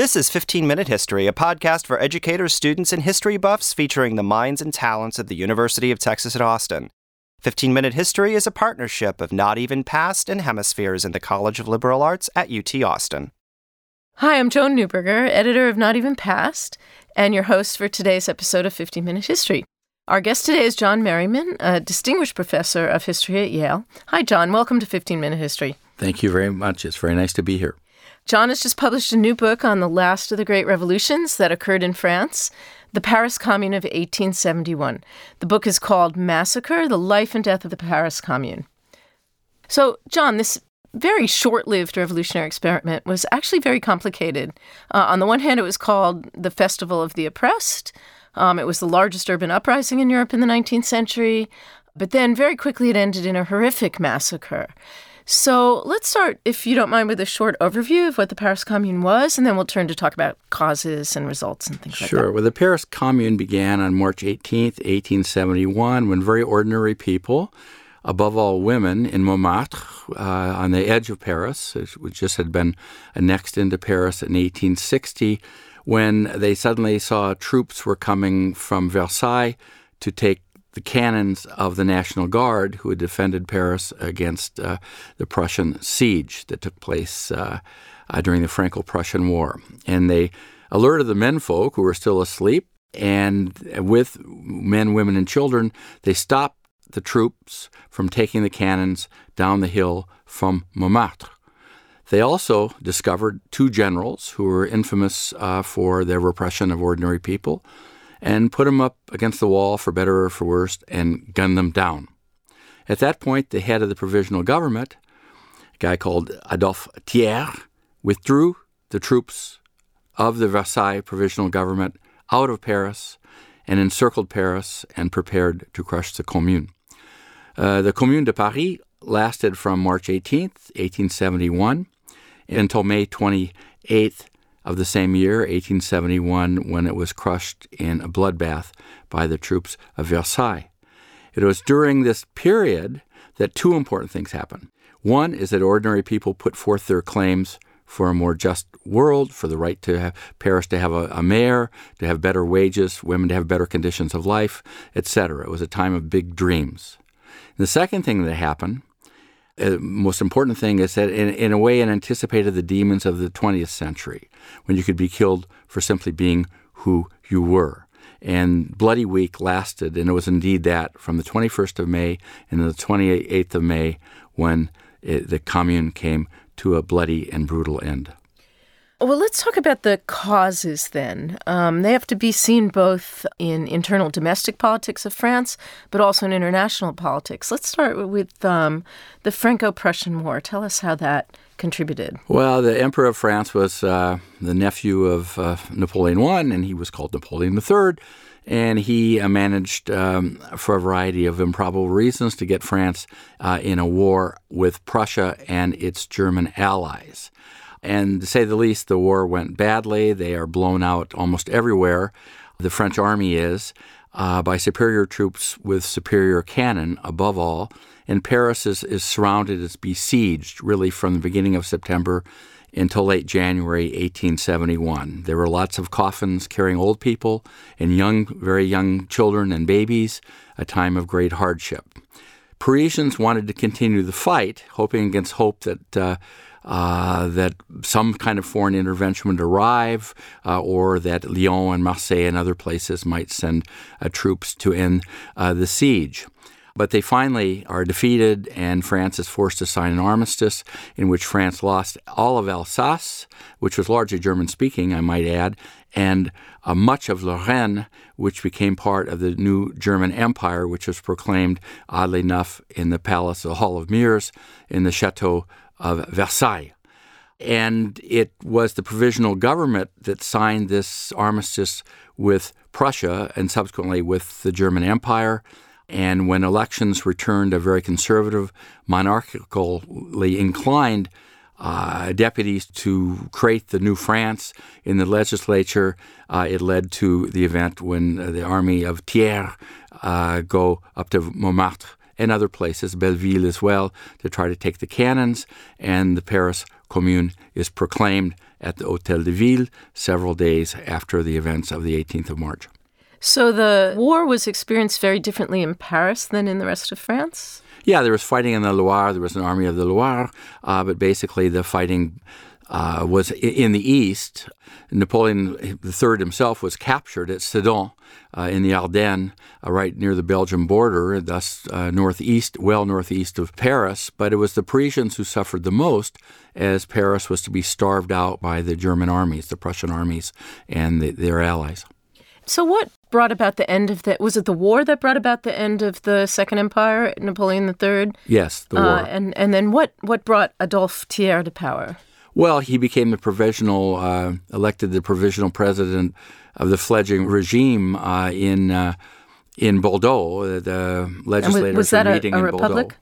This is 15 Minute History, a podcast for educators, students, and history buffs featuring the minds and talents of the University of Texas at Austin. 15 Minute History is a partnership of Not Even Past and Hemispheres in the College of Liberal Arts at UT Austin. Hi, I'm Joan Neuberger, editor of Not Even Past, and your host for today's episode of 15 Minute History. Our guest today is John Merriman, a distinguished professor of history at Yale. Hi, John. Welcome to 15 Minute History. Thank you very much. It's very nice to be here. John has just published a new book on the last of the great revolutions that occurred in France, the Paris Commune of 1871. The book is called Massacre The Life and Death of the Paris Commune. So, John, this very short lived revolutionary experiment was actually very complicated. Uh, on the one hand, it was called the Festival of the Oppressed. Um, it was the largest urban uprising in Europe in the 19th century. But then very quickly it ended in a horrific massacre. So let's start, if you don't mind, with a short overview of what the Paris Commune was, and then we'll turn to talk about causes and results and things sure. like that. Sure. Well, the Paris Commune began on March 18th, 1871, when very ordinary people, above all women, in Montmartre, uh, on the edge of Paris, which just had been annexed into Paris in 1860, when they suddenly saw troops were coming from Versailles to take the cannons of the National Guard who had defended Paris against uh, the Prussian siege that took place uh, uh, during the Franco Prussian War. And they alerted the menfolk who were still asleep, and with men, women, and children, they stopped the troops from taking the cannons down the hill from Montmartre. They also discovered two generals who were infamous uh, for their repression of ordinary people and put them up against the wall for better or for worse and gun them down. At that point, the head of the provisional government, a guy called Adolphe Thiers, withdrew the troops of the Versailles provisional government out of Paris and encircled Paris and prepared to crush the Commune. Uh, the Commune de Paris lasted from March 18, 1871, until May 28th, of the same year, 1871, when it was crushed in a bloodbath by the troops of Versailles. It was during this period that two important things happened. One is that ordinary people put forth their claims for a more just world, for the right to have Paris to have a, a mayor, to have better wages, women to have better conditions of life, etc. It was a time of big dreams. And the second thing that happened uh, most important thing is that in, in a way it anticipated the demons of the 20th century when you could be killed for simply being who you were. And bloody week lasted and it was indeed that from the 21st of may and the 28th of may when it, the commune came to a bloody and brutal end well, let's talk about the causes then. Um, they have to be seen both in internal domestic politics of France, but also in international politics. Let's start with um, the Franco Prussian War. Tell us how that contributed. Well, the Emperor of France was uh, the nephew of uh, Napoleon I, and he was called Napoleon III. And he uh, managed, um, for a variety of improbable reasons, to get France uh, in a war with Prussia and its German allies. And to say the least, the war went badly. They are blown out almost everywhere. The French army is uh, by superior troops with superior cannon, above all. And Paris is, is surrounded, is besieged really from the beginning of September until late January 1871. There were lots of coffins carrying old people and young, very young children and babies, a time of great hardship. Parisians wanted to continue the fight, hoping against hope that uh, uh, that some kind of foreign intervention would arrive, uh, or that Lyon and Marseille and other places might send uh, troops to end uh, the siege. But they finally are defeated, and France is forced to sign an armistice in which France lost all of Alsace, which was largely German speaking, I might add, and uh, much of Lorraine, which became part of the new German Empire, which was proclaimed, oddly enough, in the palace, of the Hall of Mirrors, in the Chateau of Versailles. And it was the provisional government that signed this armistice with Prussia and subsequently with the German Empire. And when elections returned a very conservative, monarchically inclined uh, deputies to create the new France in the legislature, uh, it led to the event when uh, the army of Thiers uh, go up to Montmartre and other places, Belleville as well, to try to take the cannons, and the Paris Commune is proclaimed at the Hotel de Ville several days after the events of the 18th of March. So the war was experienced very differently in Paris than in the rest of France? Yeah, there was fighting in the Loire. There was an army of the Loire, uh, but basically the fighting uh, was in the east. Napoleon III himself was captured at Sedan uh, in the Ardennes, uh, right near the Belgian border, thus uh, northeast, well northeast of Paris. But it was the Parisians who suffered the most, as Paris was to be starved out by the German armies, the Prussian armies, and the, their allies. So, what brought about the end of the? Was it the war that brought about the end of the Second Empire, Napoleon III? Yes, the war. Uh, and and then what what brought Adolphe Thiers to power? Well, he became the provisional, uh, elected the provisional president of the fledgling regime uh, in uh, in Bordeaux. The legislators was, was were meeting a, a in republic? Bordeaux.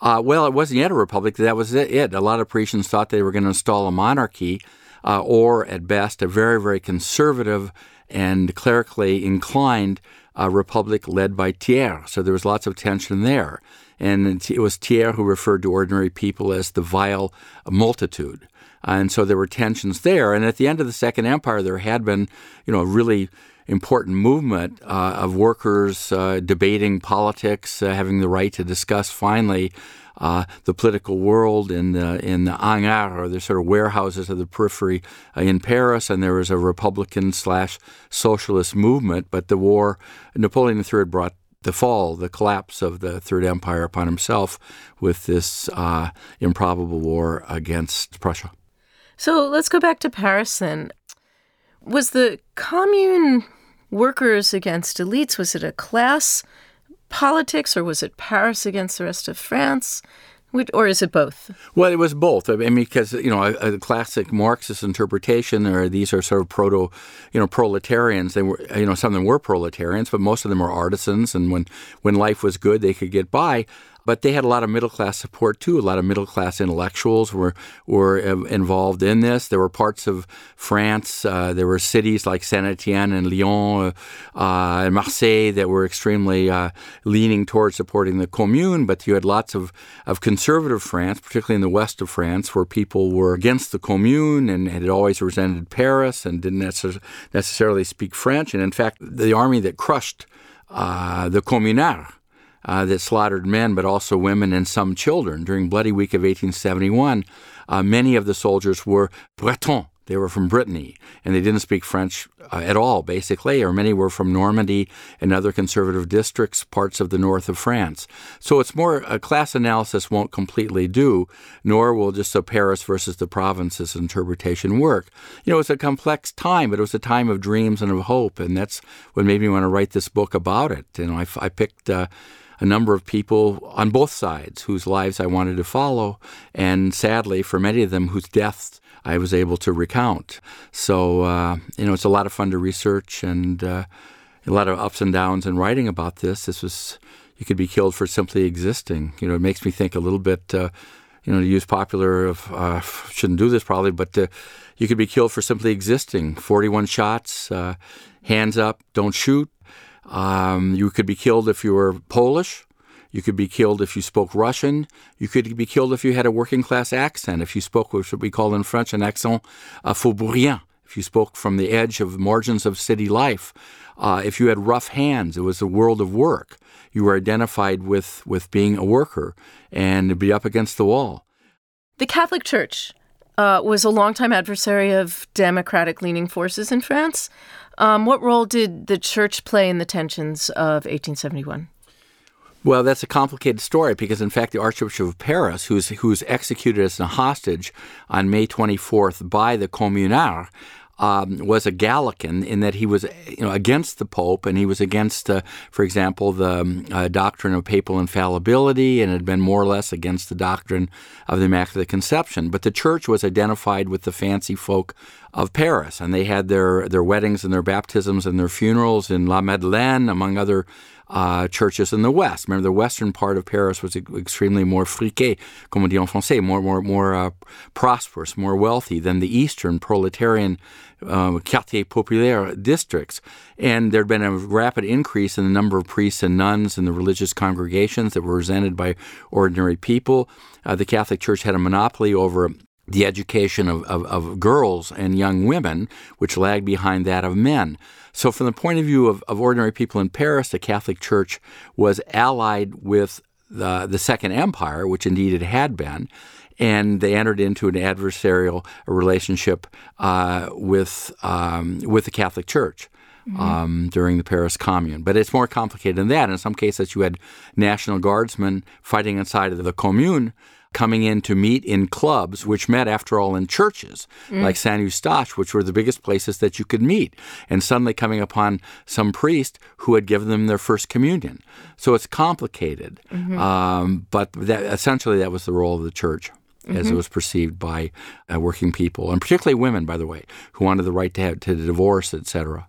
Uh, well, it wasn't yet a republic. That was it. A lot of Parisians thought they were going to install a monarchy, uh, or at best, a very, very conservative and clerically inclined uh, republic led by Thiers. So there was lots of tension there. And it was Thiers who referred to ordinary people as the vile multitude. And so there were tensions there. And at the end of the Second Empire, there had been, you know, a really important movement uh, of workers uh, debating politics, uh, having the right to discuss finally uh, the political world in the in the hangars or the sort of warehouses of the periphery uh, in Paris, and there was a Republican slash socialist movement. But the war, Napoleon III brought the fall, the collapse of the Third Empire upon himself with this uh, improbable war against Prussia. So let's go back to Paris then. Was the commune workers against elites? Was it a class politics or was it Paris against the rest of France? Or is it both? Well, it was both. I mean, because you know, a, a, classic Marxist interpretation, or these are sort of proto, you know, proletarians. They were, you know, some of them were proletarians, but most of them were artisans. And when when life was good, they could get by. But they had a lot of middle class support too. A lot of middle class intellectuals were were involved in this. There were parts of France. Uh, there were cities like Saint Etienne and Lyon uh, and Marseille that were extremely uh, leaning towards supporting the Commune. But you had lots of of conservative France, particularly in the west of France, where people were against the Commune and had always resented Paris and didn't necessarily speak French. And in fact, the army that crushed uh, the Communards uh, that slaughtered men, but also women and some children. During Bloody Week of 1871, uh, many of the soldiers were Bretons. They were from Brittany, and they didn't speak French uh, at all, basically, or many were from Normandy and other conservative districts, parts of the north of France. So it's more, a class analysis won't completely do, nor will just a Paris versus the provinces interpretation work. You know, it's a complex time, but it was a time of dreams and of hope, and that's what made me want to write this book about it. You know, I, I picked. Uh, a number of people on both sides whose lives I wanted to follow, and sadly, for many of them, whose deaths I was able to recount. So, uh, you know, it's a lot of fun to research and uh, a lot of ups and downs in writing about this. This was, you could be killed for simply existing. You know, it makes me think a little bit. Uh, you know, to use popular, of, uh, shouldn't do this probably, but uh, you could be killed for simply existing. 41 shots, uh, hands up, don't shoot, um, you could be killed if you were Polish. You could be killed if you spoke Russian. You could be killed if you had a working class accent, if you spoke what we call in French an accent uh, faubourien, if you spoke from the edge of margins of city life. Uh, if you had rough hands, it was a world of work. You were identified with, with being a worker and be up against the wall. The Catholic Church uh, was a longtime adversary of democratic leaning forces in France. Um, what role did the church play in the tensions of 1871? Well, that's a complicated story because, in fact, the Archbishop of Paris, who's who's executed as a hostage on May 24th by the Communards, um, was a Gallican in that he was, you know, against the Pope and he was against, uh, for example, the um, uh, doctrine of papal infallibility and had been more or less against the doctrine of the Immaculate Conception. But the Church was identified with the fancy folk of Paris, and they had their their weddings and their baptisms and their funerals in La Madeleine, among other uh, churches in the West. Remember, the western part of Paris was extremely more friqué, comme on dit en français, more more more uh, prosperous, more wealthy than the eastern proletarian uh, quartier populaire districts. And there had been a rapid increase in the number of priests and nuns in the religious congregations that were resented by ordinary people. Uh, the Catholic Church had a monopoly over the education of, of, of, girls and young women, which lagged behind that of men. So, from the point of view of, of ordinary people in Paris, the Catholic Church was allied with the, the Second Empire, which indeed it had been, and they entered into an adversarial relationship uh, with um, with the Catholic Church. Mm-hmm. Um, during the Paris Commune. But it's more complicated than that. In some cases, you had National Guardsmen fighting inside of the Commune coming in to meet in clubs, which met, after all, in churches mm. like Saint Eustache, which were the biggest places that you could meet, and suddenly coming upon some priest who had given them their first communion. So it's complicated, mm-hmm. um, but that, essentially that was the role of the church as mm-hmm. it was perceived by uh, working people, and particularly women, by the way, who wanted the right to have to divorce, etc.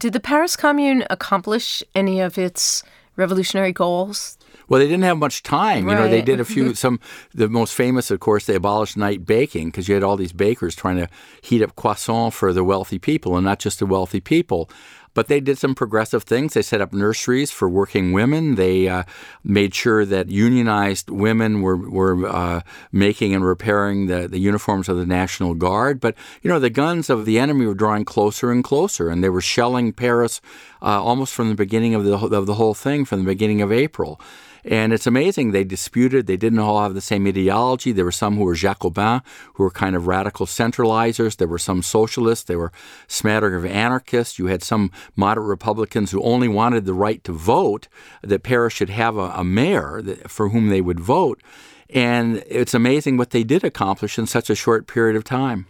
Did the Paris Commune accomplish any of its revolutionary goals? Well, they didn't have much time. Right. You know, they did a few. some the most famous, of course, they abolished night baking because you had all these bakers trying to heat up croissants for the wealthy people, and not just the wealthy people. But they did some progressive things. They set up nurseries for working women. They uh, made sure that unionized women were, were uh, making and repairing the, the uniforms of the National Guard. But, you know, the guns of the enemy were drawing closer and closer, and they were shelling Paris uh, almost from the beginning of the, of the whole thing, from the beginning of April. And it's amazing. They disputed. They didn't all have the same ideology. There were some who were Jacobins, who were kind of radical centralizers. There were some socialists. There were smattering of anarchists. You had some moderate Republicans who only wanted the right to vote, that Paris should have a, a mayor that, for whom they would vote. And it's amazing what they did accomplish in such a short period of time.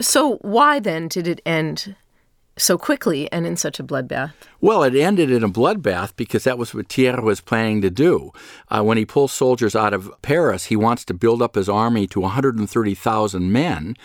So, why then did it end so quickly and in such a bloodbath? Well, it ended in a bloodbath because that was what Thiers was planning to do. Uh, when he pulls soldiers out of Paris, he wants to build up his army to 130,000 men.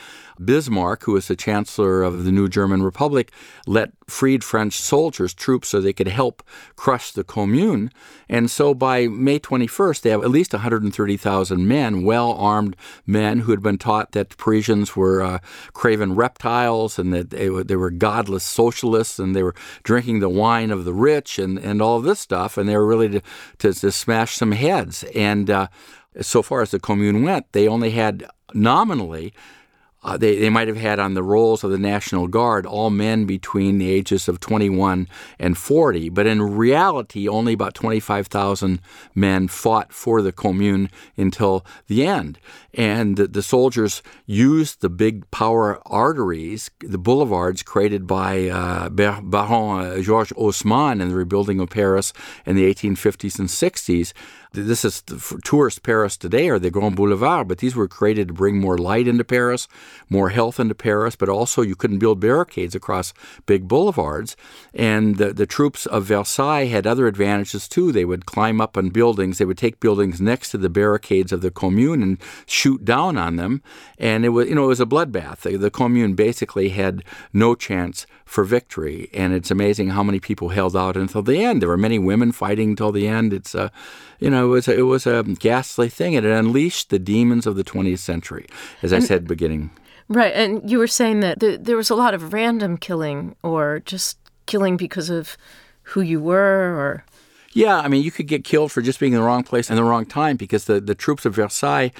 Bismarck, who was the chancellor of the new German Republic, let freed French soldiers, troops, so they could help crush the Commune. And so by May 21st, they have at least 130,000 men, well armed men who had been taught that the Parisians were uh, craven reptiles and that they were, they were godless socialists and they were drinking the wine of the rich and, and all this stuff. And they were really to, to, to smash some heads. And uh, so far as the Commune went, they only had nominally uh, they, they might have had on the rolls of the National Guard all men between the ages of 21 and 40, but in reality, only about 25,000 men fought for the Commune until the end. And the, the, soldiers used the big power arteries, the boulevards created by uh, Baron Georges Haussmann in the rebuilding of Paris in the 1850s and 60s this is for tourist Paris today or the Grand Boulevard, but these were created to bring more light into Paris, more health into Paris, but also you couldn't build barricades across big boulevards. And the, the troops of Versailles had other advantages too. They would climb up on buildings, they would take buildings next to the barricades of the Commune and shoot down on them. And it was, you know, it was a bloodbath. The, the Commune basically had no chance for victory. And it's amazing how many people held out until the end. There were many women fighting until the end. It's a, you know, it was a, it was a ghastly thing, and it unleashed the demons of the 20th century, as I and, said beginning. Right, and you were saying that the, there was a lot of random killing, or just killing because of who you were, or yeah, I mean, you could get killed for just being in the wrong place and the wrong time because the, the troops of Versailles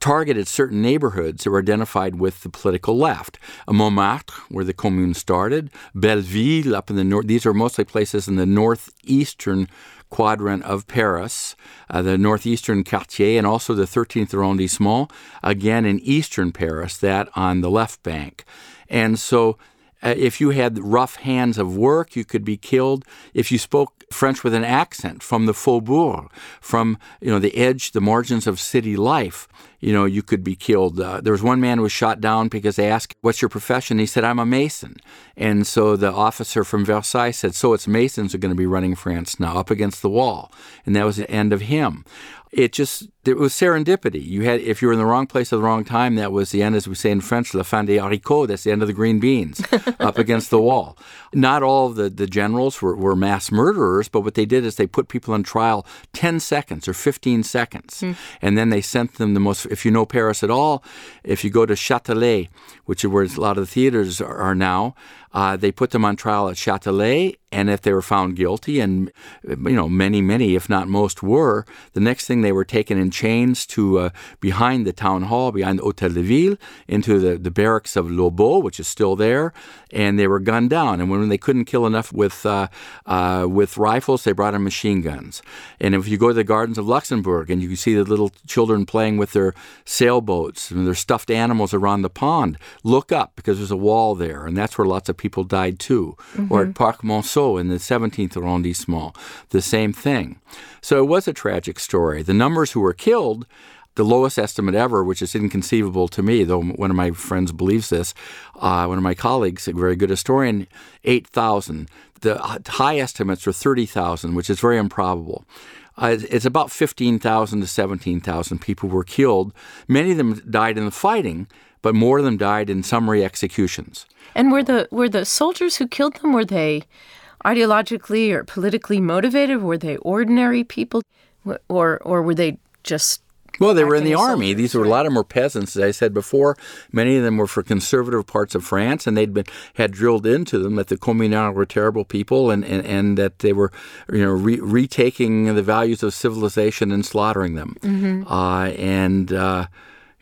targeted certain neighborhoods that were identified with the political left. Uh, Montmartre, where the Commune started, Belleville up in the north. These are mostly places in the northeastern quadrant of Paris, uh, the northeastern quartier, and also the 13th arrondissement, again in eastern Paris, that on the left bank. And so uh, if you had rough hands of work, you could be killed. If you spoke French with an accent from the faubourg, from you know the edge, the margins of city life, you know you could be killed. Uh, there was one man who was shot down because they asked, "What's your profession?" He said, "I'm a mason." And so the officer from Versailles said, "So it's masons are going to be running France now, up against the wall," and that was the end of him it just it was serendipity. You had if you were in the wrong place at the wrong time, that was the end, as we say in French, la fin des haricots. That's the end of the green beans, up against the wall. Not all of the, the generals were, were mass murderers, but what they did is they put people on trial ten seconds or fifteen seconds, mm. and then they sent them the most. If you know Paris at all, if you go to Châtelet, which is where a lot of the theaters are, are now, uh, they put them on trial at Châtelet, And if they were found guilty, and you know many, many, if not most, were, the next thing they were taken in chains to uh, behind the town hall, behind the Hôtel de Ville, into the, the barracks of Lobau, which is still there, and they were gunned down. And when they couldn't kill enough with uh, uh, with rifles, they brought in machine guns. And if you go to the gardens of Luxembourg and you see the little children playing with their sailboats and their stuffed animals around the pond, look up because there's a wall there, and that's where lots of people died too. Mm-hmm. Or at Parc Monceau in the 17th arrondissement, the same thing. So it was a tragic story. The numbers who were killed the lowest estimate ever, which is inconceivable to me, though one of my friends believes this, uh, one of my colleagues, a very good historian, 8,000. The high estimates are 30,000, which is very improbable. Uh, it's about 15,000 to 17,000 people were killed. Many of them died in the fighting, but more of them died in summary executions. And were the were the soldiers who killed them were they ideologically or politically motivated? Were they ordinary people, or or were they just well, they were in the army. These were a lot of them were peasants, as I said before. Many of them were for conservative parts of France, and they'd been had drilled into them that the communards were terrible people, and, and, and that they were, you know, re- retaking the values of civilization and slaughtering them. Mm-hmm. Uh, and uh,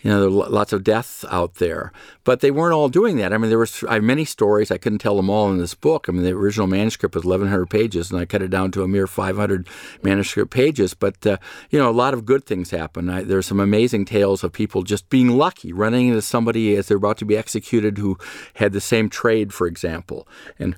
you know, there were lots of deaths out there. But they weren't all doing that. I mean, there was I have many stories. I couldn't tell them all in this book. I mean, the original manuscript was 1,100 pages, and I cut it down to a mere 500 manuscript pages. But, uh, you know, a lot of good things happen. I, there are some amazing tales of people just being lucky, running into somebody as they're about to be executed who had the same trade, for example, and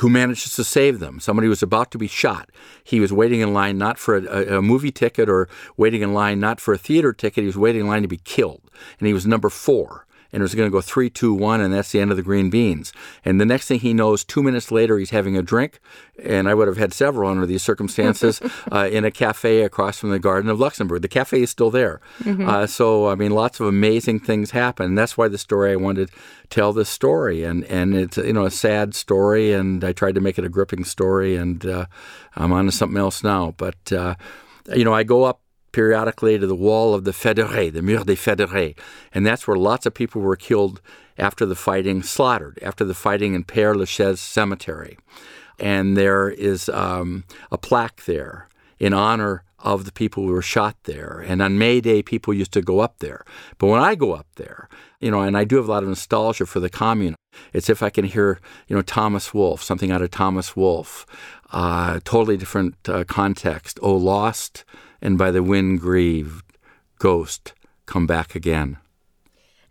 who manages to save them. Somebody was about to be shot. He was waiting in line not for a, a, movie ticket or waiting in line not for a theater ticket. He was waiting in line to be killed. And he was number four and it was going to go three, two, one, and that's the end of the green beans. And the next thing he knows, two minutes later, he's having a drink, and I would have had several under these circumstances uh, in a cafe across from the Garden of Luxembourg. The cafe is still there. Mm-hmm. Uh, so, I mean, lots of amazing things happen. And that's why the story I wanted to tell this story. And, and it's, you know, a sad story, and I tried to make it a gripping story, and uh, I'm on to something else now. But, uh, you know, I go up periodically to the wall of the Fédérés, the Mur des Fédérés. And that's where lots of people were killed after the fighting, slaughtered after the fighting in Père Lachaise Cemetery. And there is um, a plaque there in honor of the people who were shot there. And on May Day, people used to go up there. But when I go up there, you know, and I do have a lot of nostalgia for the commune, it's if I can hear, you know, Thomas Wolfe, something out of Thomas Wolfe, uh, totally different uh, context. Oh, lost and by the wind grieved, ghost, come back again.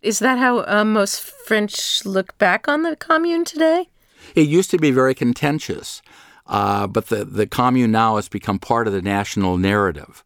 Is that how uh, most French look back on the commune today? It used to be very contentious, uh, but the, the commune now has become part of the national narrative.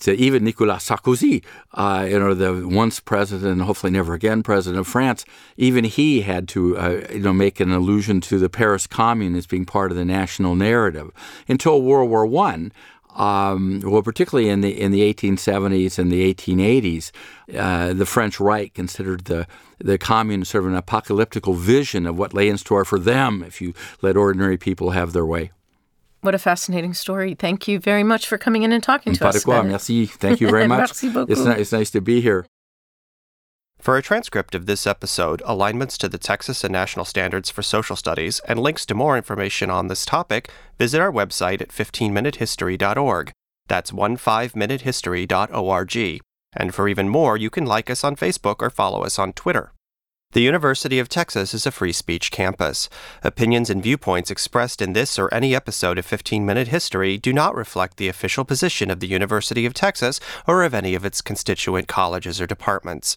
So even Nicolas Sarkozy, uh, you know, the once president, and hopefully never again president of France, even he had to, uh, you know, make an allusion to the Paris Commune as being part of the national narrative. Until World War One, um, well, particularly in the in the 1870s and the 1880s, uh, the French right considered the the commune sort of an apocalyptic vision of what lay in store for them if you let ordinary people have their way. What a fascinating story! Thank you very much for coming in and talking to Pas us. Quoi, merci. Thank you very much. merci beaucoup. It's, it's nice to be here. For a transcript of this episode, alignments to the Texas and National Standards for Social Studies, and links to more information on this topic, visit our website at 15minutehistory.org. That's 15minutehistory.org. And for even more, you can like us on Facebook or follow us on Twitter. The University of Texas is a free speech campus. Opinions and viewpoints expressed in this or any episode of 15 Minute History do not reflect the official position of the University of Texas or of any of its constituent colleges or departments.